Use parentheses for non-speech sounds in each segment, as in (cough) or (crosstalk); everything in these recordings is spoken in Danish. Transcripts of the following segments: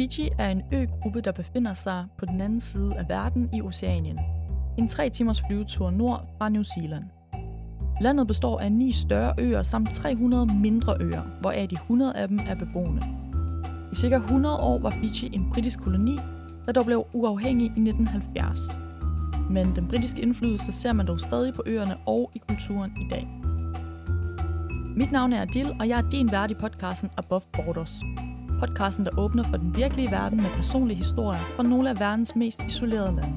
Fiji er en øgruppe, der befinder sig på den anden side af verden i Oceanien. En tre timers flyvetur nord fra New Zealand. Landet består af ni større øer samt 300 mindre øer, hvoraf de 100 af dem er beboende. I cirka 100 år var Fiji en britisk koloni, der dog blev uafhængig i 1970. Men den britiske indflydelse ser man dog stadig på øerne og i kulturen i dag. Mit navn er Adil, og jeg er din vært i podcasten Above Borders. Podcasten, der åbner for den virkelige verden med personlige historier fra nogle af verdens mest isolerede lande.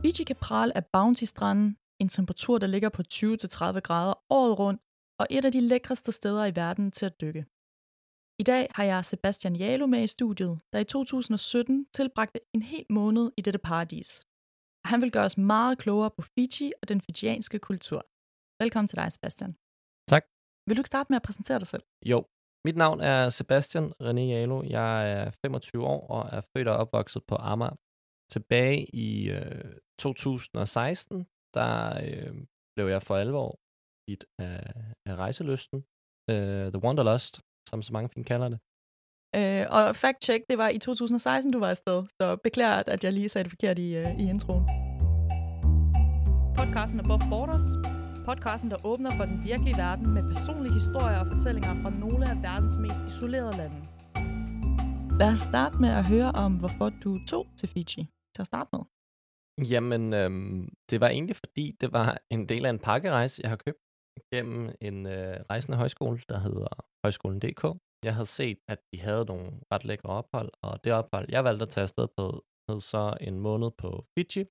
Fiji kan prale af Bounty-stranden, en temperatur, der ligger på 20-30 grader året rundt, og et af de lækreste steder i verden til at dykke. I dag har jeg Sebastian Jalo med i studiet, der i 2017 tilbragte en hel måned i dette paradis. Han vil gøre os meget klogere på Fiji og den fijianske kultur. Velkommen til dig, Sebastian. Tak. Vil du ikke starte med at præsentere dig selv? Jo. Mit navn er Sebastian René Jalo. Jeg er 25 år og er født og opvokset på Amager. Tilbage i øh, 2016, der øh, blev jeg for alvor bit af, af rejselysten. Uh, øh, The Wanderlust, som så mange fint kalder det. Øh, og fact check, det var i 2016, du var afsted. Så beklager, at jeg lige sagde det forkert i, uh, i introen. Podcasten Above Borders. Podcasten, der åbner for den virkelige verden med personlige historier og fortællinger fra nogle af verdens mest isolerede lande. Lad os starte med at høre om, hvorfor du tog til Fiji til at starte med. Jamen, øhm, det var egentlig fordi, det var en del af en pakkerejse, jeg har købt gennem en øh, rejsende højskole, der hedder Højskolen.dk. Jeg havde set, at de havde nogle ret lækre ophold, og det ophold, jeg valgte at tage afsted på, hed så en måned på Fiji,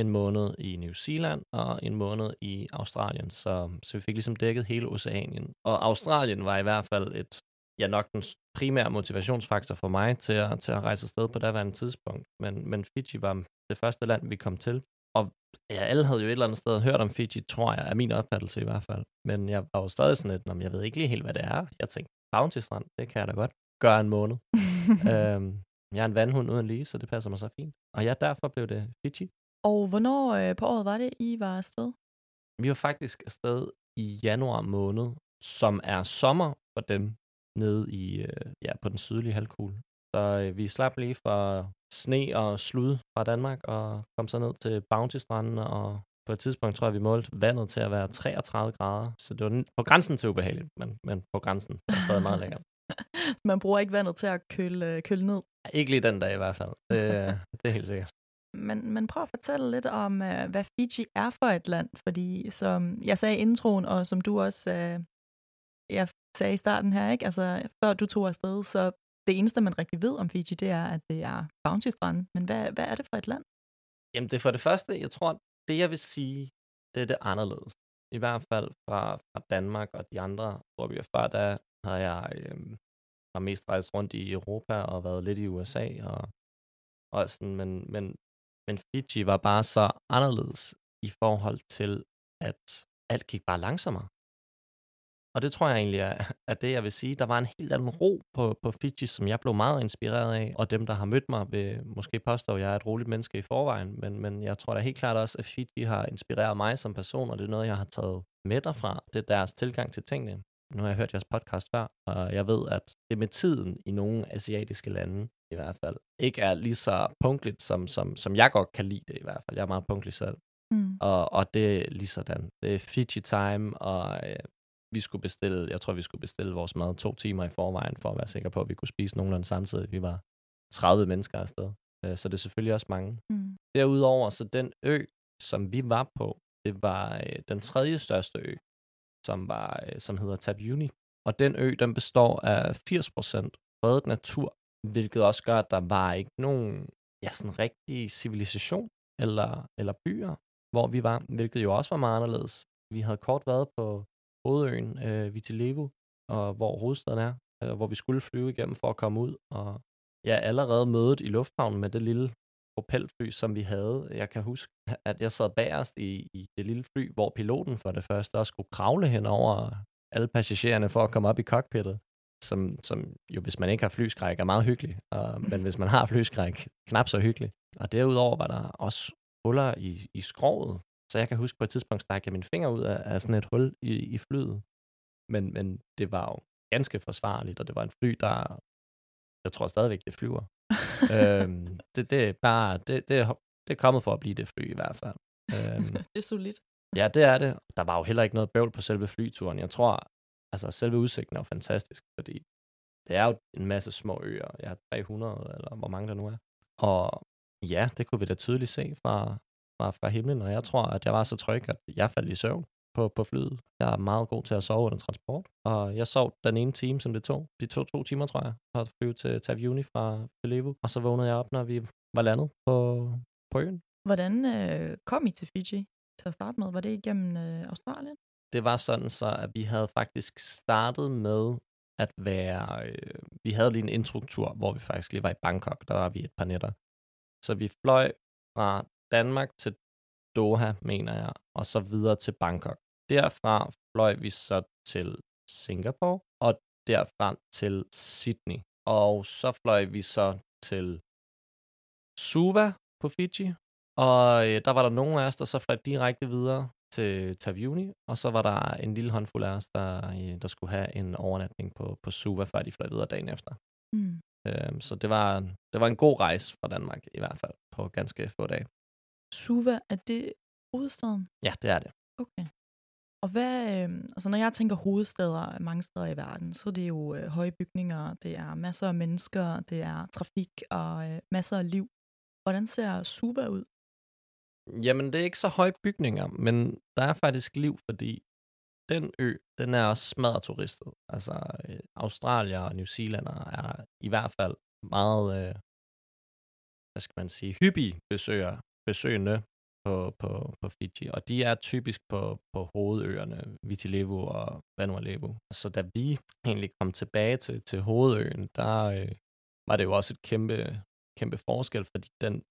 en måned i New Zealand og en måned i Australien. Så, så vi fik ligesom dækket hele Oceanien. Og Australien var i hvert fald et, ja nok den primære motivationsfaktor for mig til at, til at rejse afsted på daværende tidspunkt. Men, men Fiji var det første land, vi kom til. Og ja, alle havde jo et eller andet sted hørt om Fiji, tror jeg, er min opfattelse i hvert fald. Men jeg var jo stadig sådan lidt, jeg ved ikke lige helt, hvad det er. Jeg tænkte, Bounty Strand, det kan jeg da godt gøre en måned. (laughs) øhm, jeg er en vandhund uden lige, så det passer mig så fint. Og ja, derfor blev det Fiji. Og hvornår øh, på året var det, I var afsted? Vi var faktisk afsted i januar måned, som er sommer for dem nede i, øh, ja, på den sydlige halvkugle. Så øh, vi slap lige for sne og slud fra Danmark og kom så ned til Bounty-stranden, og på et tidspunkt tror jeg, vi målte vandet til at være 33 grader. Så det var på grænsen til ubehageligt, men, men på grænsen det stadig meget lækkert. (laughs) Man bruger ikke vandet til at køle, køle ned? Ikke lige den dag i hvert fald. Det, (laughs) det er helt sikkert. Men, men prøv at fortælle lidt om, øh, hvad Fiji er for et land, fordi som jeg sagde i introen, og som du også øh, jeg sagde i starten her, ikke? Altså, før du tog afsted, så det eneste, man rigtig ved om Fiji, det er, at det er bounty strand. Men hvad, hvad er det for et land? Jamen, det er for det første, jeg tror, det jeg vil sige, det er det anderledes. I hvert fald fra, fra Danmark og de andre, hvor vi er før, der havde jeg øh, har mest rejst rundt i Europa og været lidt i USA og, og sådan, men, men men Fiji var bare så anderledes i forhold til, at alt gik bare langsommere. Og det tror jeg egentlig er, er det, jeg vil sige. Der var en helt anden ro på, på Fiji, som jeg blev meget inspireret af. Og dem, der har mødt mig, vil måske påstå, at jeg er et roligt menneske i forvejen. Men, men jeg tror da helt klart også, at Fiji har inspireret mig som person, og det er noget, jeg har taget med derfra. Det er deres tilgang til tingene. Nu har jeg hørt jeres podcast før, og jeg ved, at det med tiden i nogle asiatiske lande, i hvert fald, ikke er lige så punktligt, som, som, som jeg godt kan lide det i hvert fald. Jeg er meget punktlig selv. Mm. Og, og det er lige sådan. Det er Fiji time, og øh, vi skulle bestille, jeg tror, vi skulle bestille vores mad to timer i forvejen, for at være sikker på, at vi kunne spise nogenlunde samtidig. Vi var 30 mennesker afsted. Øh, så det er selvfølgelig også mange. Mm. Derudover, så den ø, som vi var på, det var øh, den tredje største ø, som, var, øh, som hedder Tabuni. Og den ø, den består af 80% fredet natur, hvilket også gør, at der var ikke nogen ja, sådan rigtig civilisation eller, eller byer, hvor vi var, hvilket jo også var meget anderledes. Vi havde kort været på hovedøen øh, Vitilevu, og hvor hovedstaden er, øh, hvor vi skulle flyve igennem for at komme ud, og ja, allerede mødet i lufthavnen med det lille propelfly, som vi havde. Jeg kan huske, at jeg sad bagerst i, i det lille fly, hvor piloten for det første også skulle kravle hen over alle passagererne for at komme op i cockpittet som, som jo, hvis man ikke har flyskræk, er meget hyggelig, og, men hvis man har flyskræk, knap så hyggelig. Og derudover var der også huller i, i skroget, så jeg kan huske på et tidspunkt, stak jeg min finger ud af, af sådan et hul i, i flyet. Men, men det var jo ganske forsvarligt, og det var en fly, der, jeg tror stadigvæk, det flyver. (laughs) øhm, det, det er bare, det, det, det er kommet for at blive det fly i hvert fald. (laughs) Øhm, det er solidt. ja, det er det. Der var jo heller ikke noget bøvl på selve flyturen. Jeg tror, altså selve udsigten er jo fantastisk, fordi det er jo en masse små øer. Jeg har 300, eller hvor mange der nu er. Og ja, det kunne vi da tydeligt se fra, fra, fra himlen, og jeg tror, at jeg var så tryg, at jeg faldt i søvn på, på flyet. Jeg er meget god til at sove under transport, og jeg sov den ene time, som det tog. De tog to timer, tror jeg, at flyve til Taviuni fra Filivu, og så vågnede jeg op, når vi var landet på, på øen. Hvordan øh, kom I til Fiji til at starte med? Var det igennem øh, Australien? Det var sådan så, at vi havde faktisk startet med at være... Øh, vi havde lige en instruktur, hvor vi faktisk lige var i Bangkok. Der var vi et par nætter. Så vi fløj fra Danmark til Doha, mener jeg, og så videre til Bangkok. Derfra fløj vi så til Singapore, og derfra til Sydney. Og så fløj vi så til Suva på Fiji, og øh, der var der nogle af os, der så fløj direkte videre til Taviuni, og så var der en lille håndfuld af os, der, øh, der skulle have en overnatning på, på Suva, før de fløj videre dagen efter. Mm. Øhm, så det var, det var en god rejse fra Danmark, i hvert fald, på ganske få dage. Suva, er det hovedstaden? Ja, det er det. Okay. Og hvad, øh, altså når jeg tænker hovedsteder mange steder i verden, så er det jo øh, høje bygninger, det er masser af mennesker, det er trafik og øh, masser af liv. Hvordan ser Suva ud? Jamen, det er ikke så høje bygninger, men der er faktisk liv, fordi den ø, den er også smadret turistet. Altså, øh, Australier og New Zealander er i hvert fald meget, øh, hvad skal man sige, hyppige besøger, besøgende på, på, på Fiji, og de er typisk på, på hovedøerne, Viti og Vanuatu. Så da vi egentlig kom tilbage til, til hovedøen, der øh, var det jo også et kæmpe, kæmpe forskel, fordi den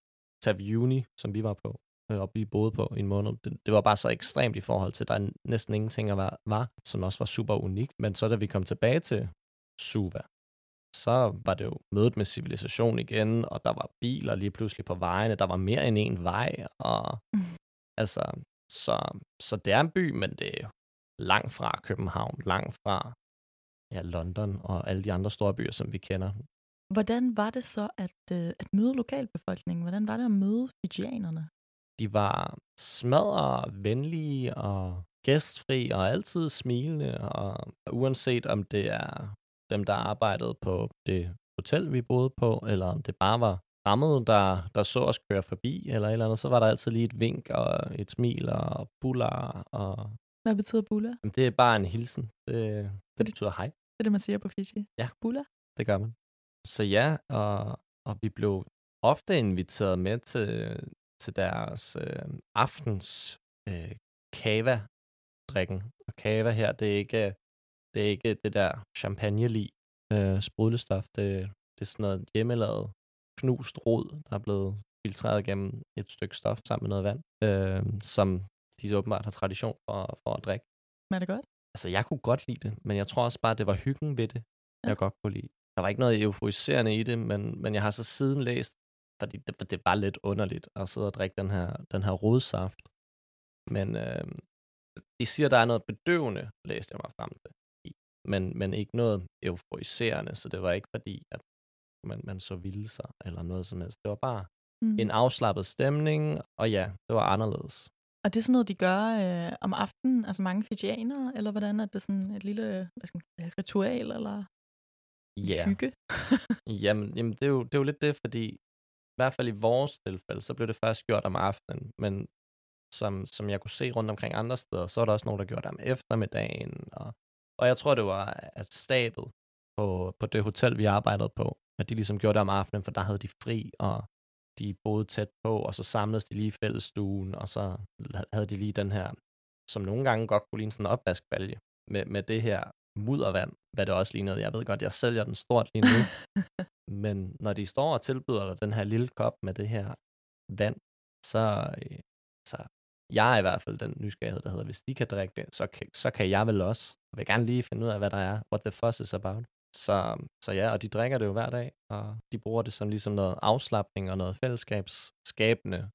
Taviuni, som vi var på, øh, og vi boede på i en måned, det, det var bare så ekstremt i forhold til, at der er næsten ingenting at var, var, som også var super unik. Men så da vi kom tilbage til Suva, så var det jo mødet med civilisation igen, og der var biler lige pludselig på vejene. Der var mere end en vej, og mm. altså, så, så det er en by, men det er langt fra København, langt fra ja, London og alle de andre store byer, som vi kender. Hvordan var det så at, øh, at møde lokalbefolkningen? Hvordan var det at møde fijianerne? De var smadre, venlige og gæstfri og altid smilende, og uanset om det er dem, der arbejdede på det hotel, vi boede på, eller om det bare var fremmede, der, der så os køre forbi, eller et eller andet, så var der altid lige et vink og et smil og buller. Og... Hvad betyder bulla? Det er bare en hilsen. Det, det betyder hej. Det er det, man siger på Fiji? Ja. Bulla? Det gør man. Så ja, og, og vi blev ofte inviteret med til, til deres øh, aftens øh, kava-drikken. Og kava her, det er ikke det er ikke det der champagne øh, sprudlestof. Det, det er sådan noget hjemmelavet knust rod, der er blevet filtreret gennem et stykke stof sammen med noget vand, øh, som de så åbenbart har tradition for, for at drikke. Men er det godt? Altså, jeg kunne godt lide det, men jeg tror også bare, det var hyggen ved det, ja. jeg godt kunne lide. Der var ikke noget euforiserende i det, men, men jeg har så siden læst, fordi det, det var lidt underligt at sidde og drikke den her, den her rodsaft. Men øh, de siger, der er noget bedøvende, læste jeg mig frem til men, men ikke noget euforiserende, så det var ikke fordi, at man, man så vilde sig eller noget som helst. Det var bare mm. en afslappet stemning, og ja, det var anderledes. Og det er sådan noget, de gør øh, om aftenen, altså mange fijianere, eller hvordan er det sådan et lille hvad skal man ritual, eller yeah. hygge? (laughs) jamen, jamen det, er jo, det er jo lidt det, fordi i hvert fald i vores tilfælde, så blev det først gjort om aftenen, men som, som jeg kunne se rundt omkring andre steder, så er der også nogen, der gjorde det om eftermiddagen, og og jeg tror, det var at stabet på, på det hotel, vi arbejdede på, at de ligesom gjorde det om aftenen, for der havde de fri, og de boede tæt på, og så samledes de lige i fællesstuen, og så havde de lige den her, som nogle gange godt kunne ligne sådan en opvaskbalje, med, med det her muddervand, hvad det også lignede. Jeg ved godt, jeg sælger den stort lige nu, (laughs) men når de står og tilbyder dig den her lille kop med det her vand, så, øh, så jeg er i hvert fald den nysgerrighed, der hedder, hvis de kan drikke det, så kan, så kan jeg vel også. Jeg vil gerne lige finde ud af, hvad der er, what the fuss is about. Så, så ja, og de drikker det jo hver dag, og de bruger det som ligesom noget afslappning og noget fællesskabsskabende.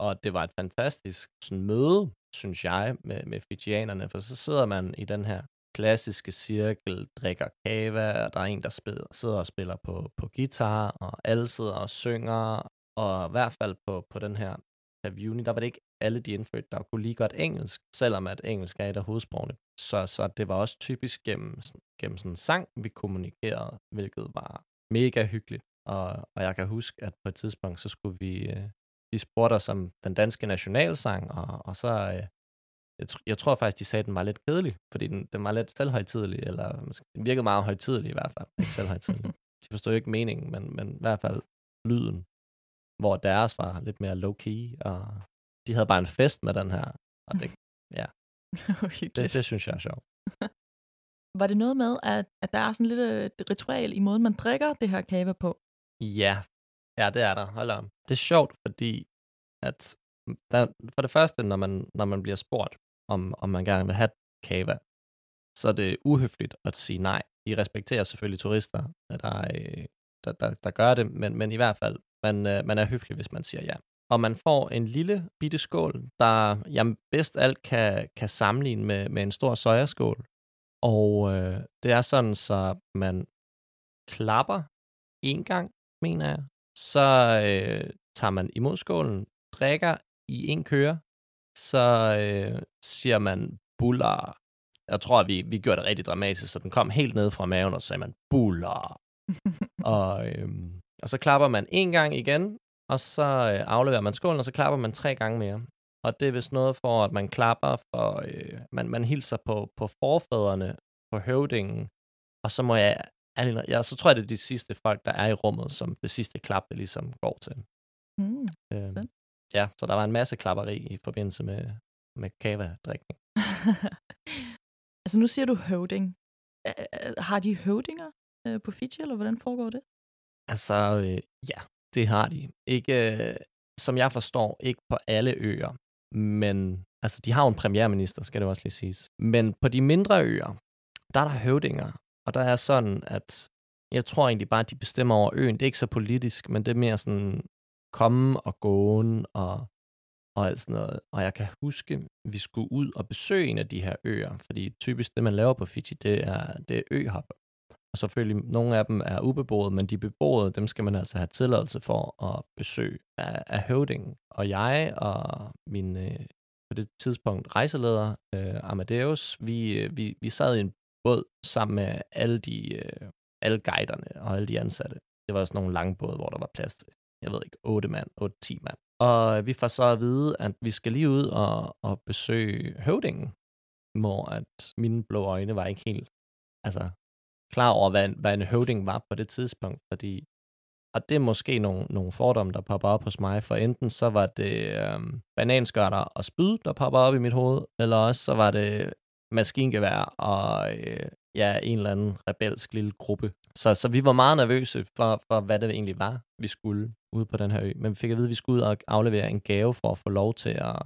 Og det var et fantastisk sådan, møde, synes jeg, med, med fijianerne, for så sidder man i den her klassiske cirkel, drikker kava, og der er en, der spiller, sidder og spiller på, på guitar, og alle sidder og synger, og i hvert fald på, på den her Pavuni, der var det ikke alle de indfødte, der kunne lige godt engelsk, selvom at engelsk er et af hovedsprogene. Så, så det var også typisk gennem, gennem sådan en sang, vi kommunikerede, hvilket var mega hyggeligt. Og, og jeg kan huske, at på et tidspunkt, så skulle vi, øh, de spurgte os om den danske nationalsang, og, og så, øh, jeg, jeg tror faktisk, de sagde, at den var lidt kedelig, fordi den, den var lidt selvhøjtidelig, eller den virkede meget højtidelig i hvert fald, ikke selvhøjtidelig. (laughs) De forstod ikke meningen, men, men i hvert fald lyden, hvor deres var lidt mere low-key, og de havde bare en fest med den her, og det, ja, (laughs) det, det synes jeg er sjovt. (laughs) Var det noget med, at, at der er sådan lidt et øh, ritual i måden, man drikker det her kava på? Ja, ja det er der. Hold om. Det er sjovt, fordi at der, for det første, når man, når man bliver spurgt, om, om man gerne vil have kava, så er det uhøfligt at sige nej. De respekterer selvfølgelig turister, der, der, der, der gør det, men, men i hvert fald, man, øh, man er høflig, hvis man siger ja. Og man får en lille bitte skål, der jamen, bedst alt kan, kan sammenligne med, med en stor sojaskål. Og øh, det er sådan, så man klapper en gang, mener jeg. Så øh, tager man imod skålen, drikker i en køre, så øh, siger man buller. Jeg tror, vi, vi gjorde det rigtig dramatisk, så den kom helt ned fra maven, og så sagde man buller. (laughs) og, øh, og så klapper man en gang igen, og så øh, afleverer man skålen, og så klapper man tre gange mere. Og det er vist noget for, at man klapper for, øh, man, man hilser på, på forfædrene, på høvdingen, og så må jeg, ja, så tror jeg, det er de sidste folk, der er i rummet, som det sidste klap, det ligesom går til. Mm, øh, ja, så der var en masse klapperi i forbindelse med, med kava-drikning. (laughs) altså nu siger du høvding. Har de høvdinger øh, på Fiji, eller hvordan foregår det? Altså, øh, ja, det har de. Ikke, øh, som jeg forstår, ikke på alle øer, men altså, de har jo en premierminister, skal det også lige siges. Men på de mindre øer, der er der høvdinger, og der er sådan, at jeg tror egentlig bare, at de bestemmer over øen. Det er ikke så politisk, men det er mere sådan komme og gåen og, og alt sådan noget. Og jeg kan huske, at vi skulle ud og besøge en af de her øer, fordi typisk det, man laver på Fiji, det er, det er øhop. Og selvfølgelig, nogle af dem er ubeboede, men de beboede, dem skal man altså have tilladelse for at besøge af, af høvdingen. Og jeg og min øh, på det tidspunkt rejseleder, øh, Amadeus, vi, øh, vi, vi sad i en båd sammen med alle de øh, alle guiderne og alle de ansatte. Det var sådan nogle lange både, hvor der var plads til jeg ved ikke, 8 mand, 8-10 mand. Og vi får så at vide, at vi skal lige ud og, og besøge høvdingen, hvor at mine blå øjne var ikke helt altså, klar over, hvad, hvad en høvding var på det tidspunkt, fordi og det er måske nogle, nogle fordomme, der popper op hos mig, for enten så var det øh, bananskørter og spyd, der popper op i mit hoved, eller også så var det maskingevær og øh, ja, en eller anden rebelsk lille gruppe. Så, så vi var meget nervøse for, for, hvad det egentlig var, vi skulle ude på den her ø. Men vi fik at vide, at vi skulle ud og aflevere en gave for at få lov til at,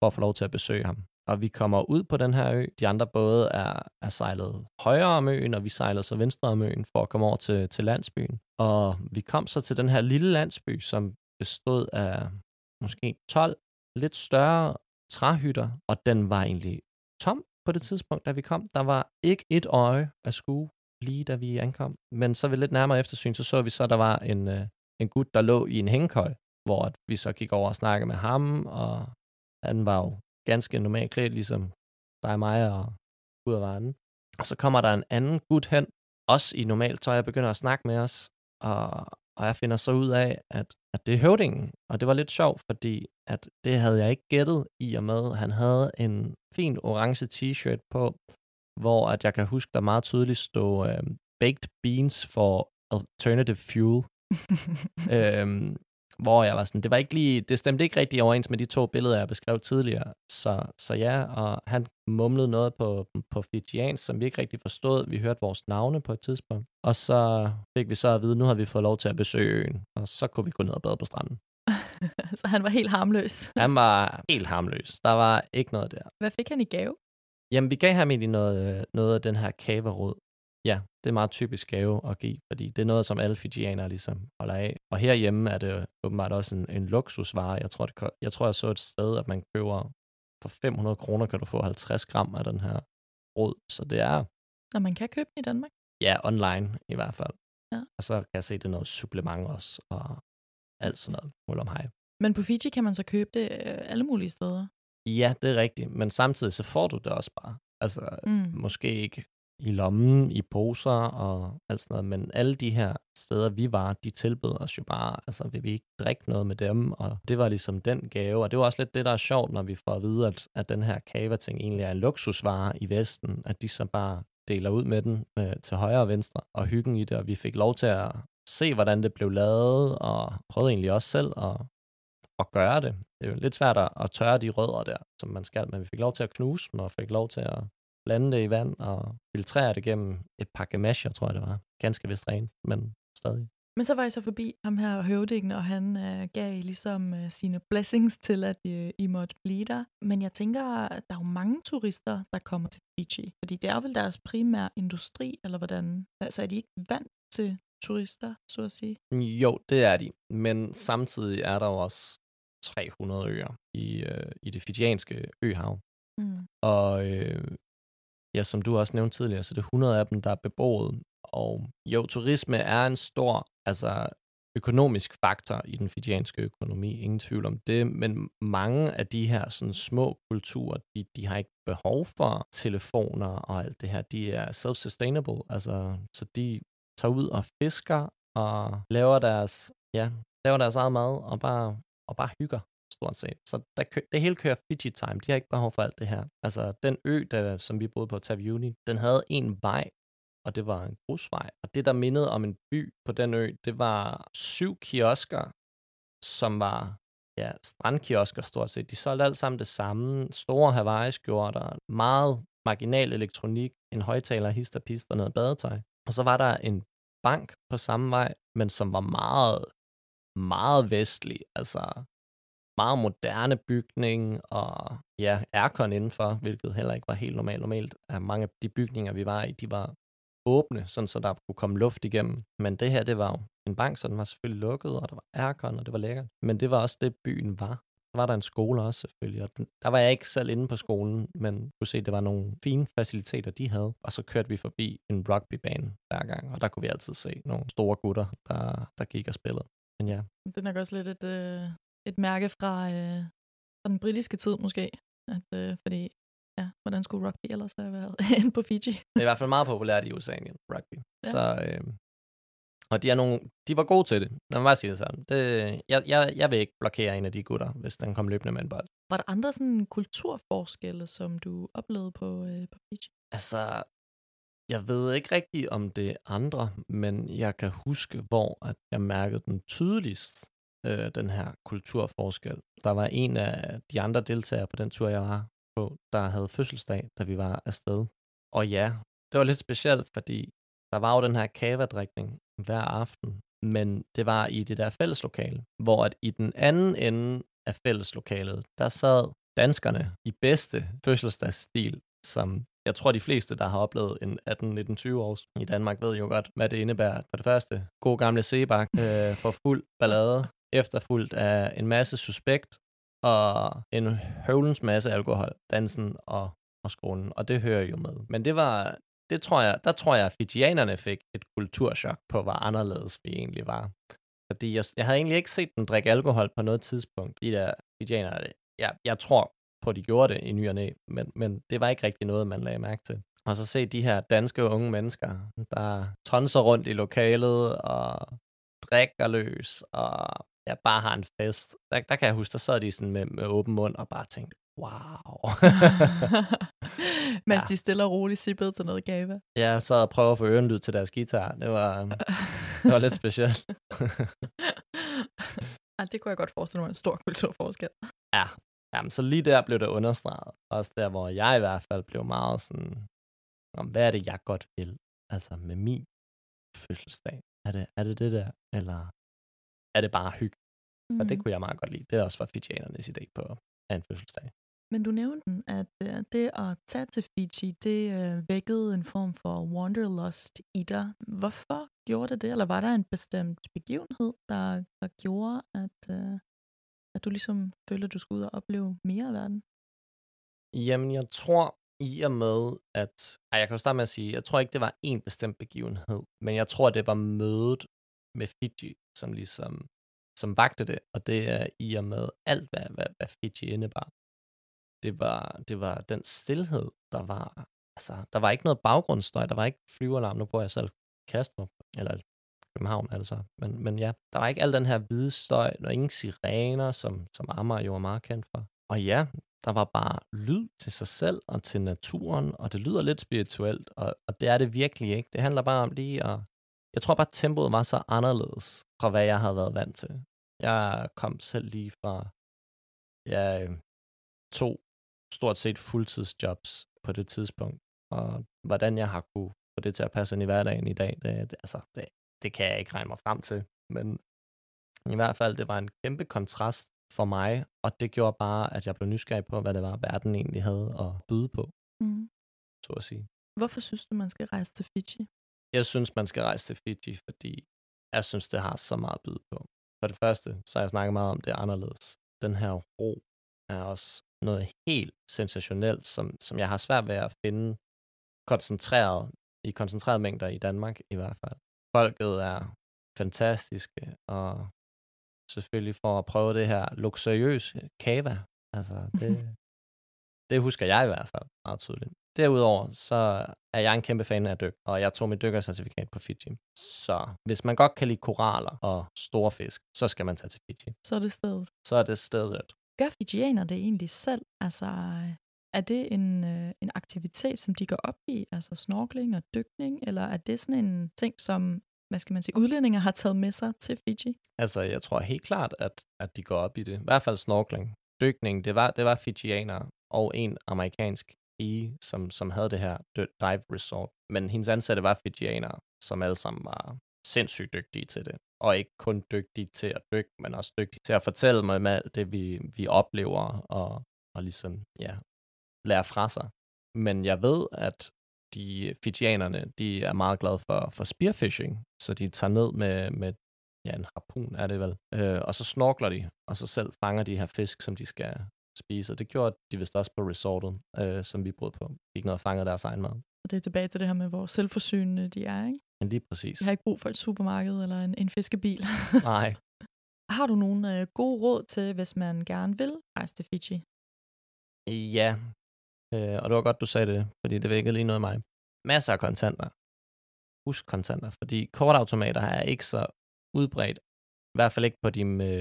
for at, få lov til at besøge ham. Og vi kommer ud på den her ø. De andre både er, er sejlet højere om øen, og vi sejlede så venstre om øen for at komme over til, til landsbyen. Og vi kom så til den her lille landsby, som bestod af måske 12 lidt større træhytter, og den var egentlig tom på det tidspunkt, da vi kom. Der var ikke et øje af skue, lige da vi ankom. Men så ved lidt nærmere eftersyn, så så vi så, at der var en, øh, en gut, der lå i en hængekøj, hvor vi så gik over og snakkede med ham, og han var jo ganske normalt klædt, ligesom dig og mig og ud af verden. Og så kommer der en anden gut hen, også i normalt tøj, og begynder at snakke med os, og, og jeg finder så ud af, at, at det er høvdingen. Og det var lidt sjovt, fordi at det havde jeg ikke gættet i og med, at han havde en fin orange t-shirt på, hvor at jeg kan huske, der meget tydeligt stod uh, baked beans for alternative fuel. (laughs) øhm, hvor jeg var sådan, det var ikke lige, det stemte ikke rigtig overens med de to billeder, jeg beskrev tidligere. Så, så ja, og han mumlede noget på, på Fijians, som vi ikke rigtig forstod. Vi hørte vores navne på et tidspunkt. Og så fik vi så at vide, nu har vi fået lov til at besøge øen, og så kunne vi gå ned og bade på stranden. (laughs) så han var helt harmløs? han var helt harmløs. Der var ikke noget der. Hvad fik han i gave? Jamen, vi gav ham egentlig noget, noget af den her kaverod. Ja, det er meget typisk gave at give, fordi det er noget, som alle fijianere ligesom holder af. Og herhjemme er det åbenbart også en, en luksusvare. Jeg tror, det, jeg tror, jeg så et sted, at man køber for 500 kroner, kan du få 50 gram af den her rod. Så det er, Og man kan købe den i Danmark. ja, online i hvert fald. Ja. Og så kan jeg se, det er noget supplement også, og alt sådan noget. Mul om hej. Men på Fiji kan man så købe det øh, alle mulige steder. Ja, det er rigtigt, men samtidig så får du det også bare. Altså, Mm. måske ikke i lommen, i poser og alt sådan noget, men alle de her steder, vi var, de tilbød os jo bare, altså vil vi ikke drikke noget med dem, og det var ligesom den gave, og det var også lidt det, der er sjovt, når vi får at vide, at, at den her kava-ting egentlig er en luksusvare i Vesten, at de så bare deler ud med den øh, til højre og venstre, og hyggen i det, og vi fik lov til at se, hvordan det blev lavet, og prøvede egentlig også selv at, at gøre det. Det er jo lidt svært at, tørre de rødder der, som man skal, men vi fik lov til at knuse dem, og fik lov til at blande det i vand og filtrere det gennem et pakke mesh, jeg tror jeg det var. Ganske vist rent, men stadig. Men så var jeg så forbi ham her høvdingen, og han øh, gav ligesom øh, sine blessings til, at øh, I måtte blive der. Men jeg tænker, at der er jo mange turister, der kommer til Fiji. Fordi det er vel deres primære industri, eller hvordan? Altså er de ikke vant til turister, så at sige? Jo, det er de, men samtidig er der jo også 300 øer i, øh, i det fijianske øhav. Mm. Og øh, ja, som du også nævnte tidligere, så det er 100 af dem, der er beboet. Og jo, turisme er en stor altså, økonomisk faktor i den fijianske økonomi, ingen tvivl om det, men mange af de her sådan, små kulturer, de, de har ikke behov for telefoner og alt det her. De er self-sustainable, altså, så de tager ud og fisker og laver deres, ja, laver deres eget mad og bare, og bare hygger stort set. Så der kø- det hele kører Fiji Time. De har ikke behov for alt det her. Altså, den ø, der, som vi boede på, Taviuni, den havde en vej, og det var en grusvej. Og det, der mindede om en by på den ø, det var syv kiosker, som var ja, strandkiosker stort set. De solgte alt sammen det samme. Store Hawaii-skjorter, meget marginal elektronik, en højtaler, histerpister, noget badetøj. Og så var der en bank på samme vej, men som var meget, meget vestlig. Altså meget moderne bygning, og ja, aircon indenfor, hvilket heller ikke var helt normalt. Normalt er mange af de bygninger, vi var i, de var åbne, sådan så der kunne komme luft igennem. Men det her, det var jo en bank, så den var selvfølgelig lukket, og der var aircon, og det var lækkert. Men det var også det, byen var. Så var der en skole også selvfølgelig, og den, der var jeg ikke selv inde på skolen, men kunne se, at det var nogle fine faciliteter, de havde. Og så kørte vi forbi en rugbybane hver gang, og der kunne vi altid se nogle store gutter, der, der gik og spillede. Men ja, Det er nok også lidt et, øh, et mærke fra, øh, fra den britiske tid måske. At, øh, fordi, ja, hvordan skulle rugby ellers have været (laughs) inde på Fiji? Det er i hvert fald meget populært i USA, rugby. Ja. Så, øh, og de, er nogle, de var gode til det. Lad mig bare sige det sådan. Det, jeg, jeg, jeg vil ikke blokere en af de gutter, hvis den kom løbende med en bold. Var der andre sådan kulturforskelle, som du oplevede på, øh, på Fiji? Altså, jeg ved ikke rigtigt, om det er andre, men jeg kan huske, hvor at jeg mærkede den tydeligst, øh, den her kulturforskel. Der var en af de andre deltagere på den tur, jeg var på, der havde fødselsdag, da vi var afsted. Og ja, det var lidt specielt, fordi der var jo den her kavadrikning hver aften, men det var i det der fælleslokale, hvor at i den anden ende af fælleslokalet, der sad danskerne i bedste fødselsdagsstil, som jeg tror, de fleste, der har oplevet en 18-19-20 års i Danmark, ved jo godt, hvad det indebærer. For det første, god gamle Sebak øh, (laughs) for fuld ballade, efterfulgt af en masse suspekt og en høvlens masse alkohol, dansen og, og skolen, og det hører jo med. Men det var, det tror jeg, der tror jeg, at fijianerne fik et kulturschok på, hvor anderledes vi egentlig var. Fordi jeg, jeg havde egentlig ikke set dem drikke alkohol på noget tidspunkt. De der fijianere, jeg, jeg tror på, at de gjorde det i ny og næ, men, men det var ikke rigtig noget, man lagde mærke til. Og så se de her danske unge mennesker, der tonser rundt i lokalet og drikker løs og ja, bare har en fest. Der, der kan jeg huske, der sad de sådan med, med åben mund og bare tænkte, wow. (laughs) Mens Ja. de stille og roligt sippede til noget gave. jeg sad og prøvede at få ørenlyd til deres guitar. Det var, (laughs) det var lidt specielt. Ej, det kunne jeg godt forestille mig en stor kulturforskel. Ja, jamen, så lige der blev det understreget. Også der, hvor jeg i hvert fald blev meget sådan, om hvad er det, jeg godt vil? Altså med min fødselsdag. Er det er det, det der? Eller er det bare hygge? Mm. Og det kunne jeg meget godt lide. Det er også var fijianernes idé på af en fødselsdag. Men du nævnte, at øh, det at tage til Fiji, det øh, vækkede en form for wanderlust i dig. Hvorfor gjorde det det? Eller var der en bestemt begivenhed, der, der gjorde, at, øh, at du ligesom følte, at du skulle ud og opleve mere af verden? Jamen, jeg tror, i og med, at... Ej, jeg kan jo starte med at sige, jeg tror ikke, det var en bestemt begivenhed, men jeg tror, det var mødet med Fiji, som ligesom som vagte det, og det er i og med alt, hvad, hvad, hvad Fiji indebar. Det var, det var den stillhed, der var, altså, der var ikke noget baggrundsstøj, der var ikke flyveralarm, nu bor jeg selv Kastrup, eller København er det så, men, men ja, der var ikke al den her hvide støj, og ingen sirener, som, som Amager jo er meget kendt for. Og ja, der var bare lyd til sig selv og til naturen, og det lyder lidt spirituelt, og, og det er det virkelig ikke. Det handler bare om lige at... Jeg tror bare, tempoet var så anderledes fra, hvad jeg havde været vant til. Jeg kom selv lige fra ja, to stort set fuldtidsjobs på det tidspunkt, og hvordan jeg har kunne få det til at passe ind i hverdagen i dag, det, det, altså, det, det kan jeg ikke regne mig frem til. Men i hvert fald, det var en kæmpe kontrast for mig, og det gjorde bare, at jeg blev nysgerrig på, hvad det var, verden egentlig havde at byde på, mm. så at sige. Hvorfor synes du, man skal rejse til Fiji? Jeg synes, man skal rejse til Fiji, fordi jeg synes, det har så meget at byde på. For det første, så har jeg snakket meget om det anderledes. Den her ro er også noget helt sensationelt, som, som jeg har svært ved at finde koncentreret, i koncentreret mængder i Danmark i hvert fald. Folket er fantastiske, og selvfølgelig for at prøve det her luksuriøse kava. Altså, (laughs) det, det husker jeg i hvert fald meget tydeligt. Derudover så er jeg en kæmpe fan af dyk, og jeg tog mit dykkercertifikat på Fiji. Så hvis man godt kan lide koraller og store fisk, så skal man tage til Fiji. Så er det stedet. Så er det stedet. Gør fijianer det egentlig selv? Altså, er det en, øh, en aktivitet, som de går op i, altså snorkling og dykning, eller er det sådan en ting, som hvad skal man sige, udlændinger har taget med sig til Fiji? Altså, jeg tror helt klart, at, at de går op i det. I hvert fald snorkling. Dykning, det var, det var Fijianere og en amerikansk pige, som, som havde det her dive resort. Men hendes ansatte var Fijianere, som alle sammen var sindssygt dygtige til det. Og ikke kun dygtige til at dykke, men også dygtige til at fortælle mig om alt det, vi, vi oplever, og, og ligesom, ja, lære fra sig. Men jeg ved, at de Fijianerne, de er meget glade for, for spearfishing, så de tager ned med, med ja, en harpun er det vel, øh, og så snorkler de, og så selv fanger de her fisk, som de skal spise, og det gjorde de vist også på resortet, øh, som vi boede på. Fik noget fanget deres egen mad. Og det er tilbage til det her med, hvor selvforsynende de er, ikke? Men lige præcis. Jeg har ikke brug for et supermarked eller en, en fiskebil. (laughs) Nej. Har du nogle øh, gode råd til, hvis man gerne vil rejse til Fiji? Ja, øh, og det var godt, du sagde det, fordi det vækkede lige noget af mig. Masser af kontanter. Husk kontanter, fordi kortautomater er ikke så udbredt. I hvert fald ikke på de med,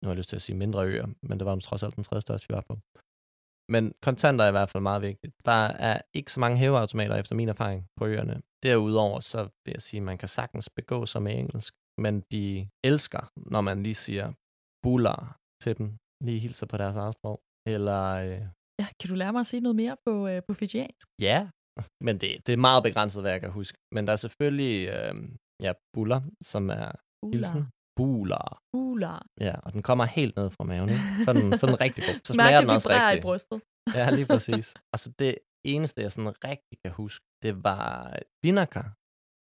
nu har jeg lyst til at sige mindre øer, men det var trods alt den tredje største, vi var på. Men kontanter er i hvert fald meget vigtigt. Der er ikke så mange hæveautomater, efter min erfaring, på øerne. Derudover, så vil jeg sige, at man kan sagtens begå sig med engelsk, men de elsker, når man lige siger buller til dem, lige hilser på deres eget sprog. Eller... Øh... Ja, kan du lære mig at sige noget mere på, øh, på fijiansk? Ja, men det, det er meget begrænset, hvad jeg kan huske. Men der er selvfølgelig øh, ja, buller, som er Buller. hilsen. Buller. Buller. Ja, og den kommer helt ned fra maven. Ikke? Sådan, (laughs) sådan rigtig god. Så smager den også rigtig. i brystet. ja, lige (laughs) præcis. Og så det eneste, jeg sådan rigtig kan huske, det var vinaka.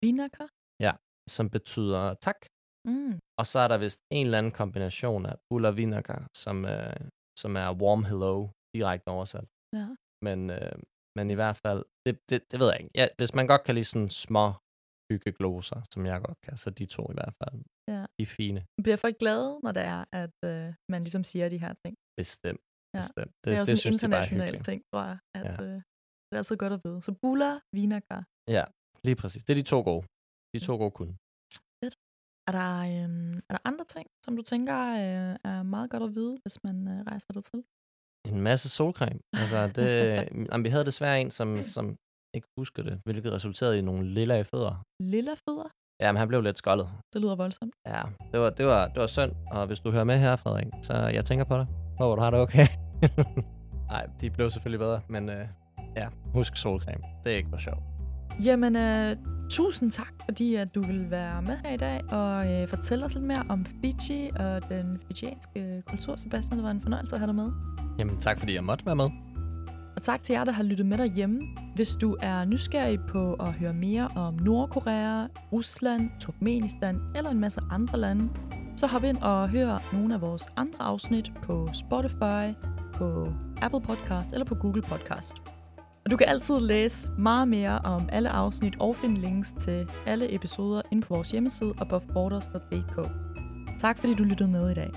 Vinaka? Ja, som betyder tak. Mm. Og så er der vist en eller anden kombination af bulla vinaka, som, øh, som er warm hello, direkte oversat. Ja. Men, øh, men i hvert fald, det, det, det ved jeg ikke. Ja, hvis man godt kan lide sådan små hyggegloser, som jeg godt kan, så de to i hvert fald. Ja. De er fine. Bliver folk glade, når det er, at øh, man ligesom siger de her ting? Bestemt. Ja. Bestemt. Det, det er også det, en synes, international ting, tror jeg. At, ja. øh, det er altid godt at vide. Så bulla, vinaka. Ja, lige præcis. Det er de to gode. De to gode kun. Fedt. Er der, øh, er der andre ting, som du tænker øh, er meget godt at vide, hvis man øh, rejser der til? En masse solcreme. Altså, det, (laughs) jamen, vi havde desværre en, som, som ikke husker det, hvilket resulterede i nogle lilla fødder. Lilla fødder? Ja, men han blev lidt skoldet. Det lyder voldsomt. Ja, det var, det var, det var synd, og hvis du hører med her, Frederik, så jeg tænker på dig. Håber, du har det okay. (laughs) Nej, de blev selvfølgelig bedre, men øh, ja, husk solcreme. Det er ikke for sjovt. Jamen, øh, tusind tak, fordi at du vil være med her i dag og øh, fortælle os lidt mere om Fiji og den fijianske kultur. Sebastian, det var en fornøjelse at have dig med. Jamen, tak fordi jeg måtte være med. Og tak til jer, der har lyttet med derhjemme. Hvis du er nysgerrig på at høre mere om Nordkorea, Rusland, Turkmenistan eller en masse andre lande, så hop ind og hør nogle af vores andre afsnit på Spotify, på Apple Podcast eller på Google Podcast. Og du kan altid læse meget mere om alle afsnit og finde links til alle episoder inde på vores hjemmeside aboveborders.dk. Tak fordi du lyttede med i dag.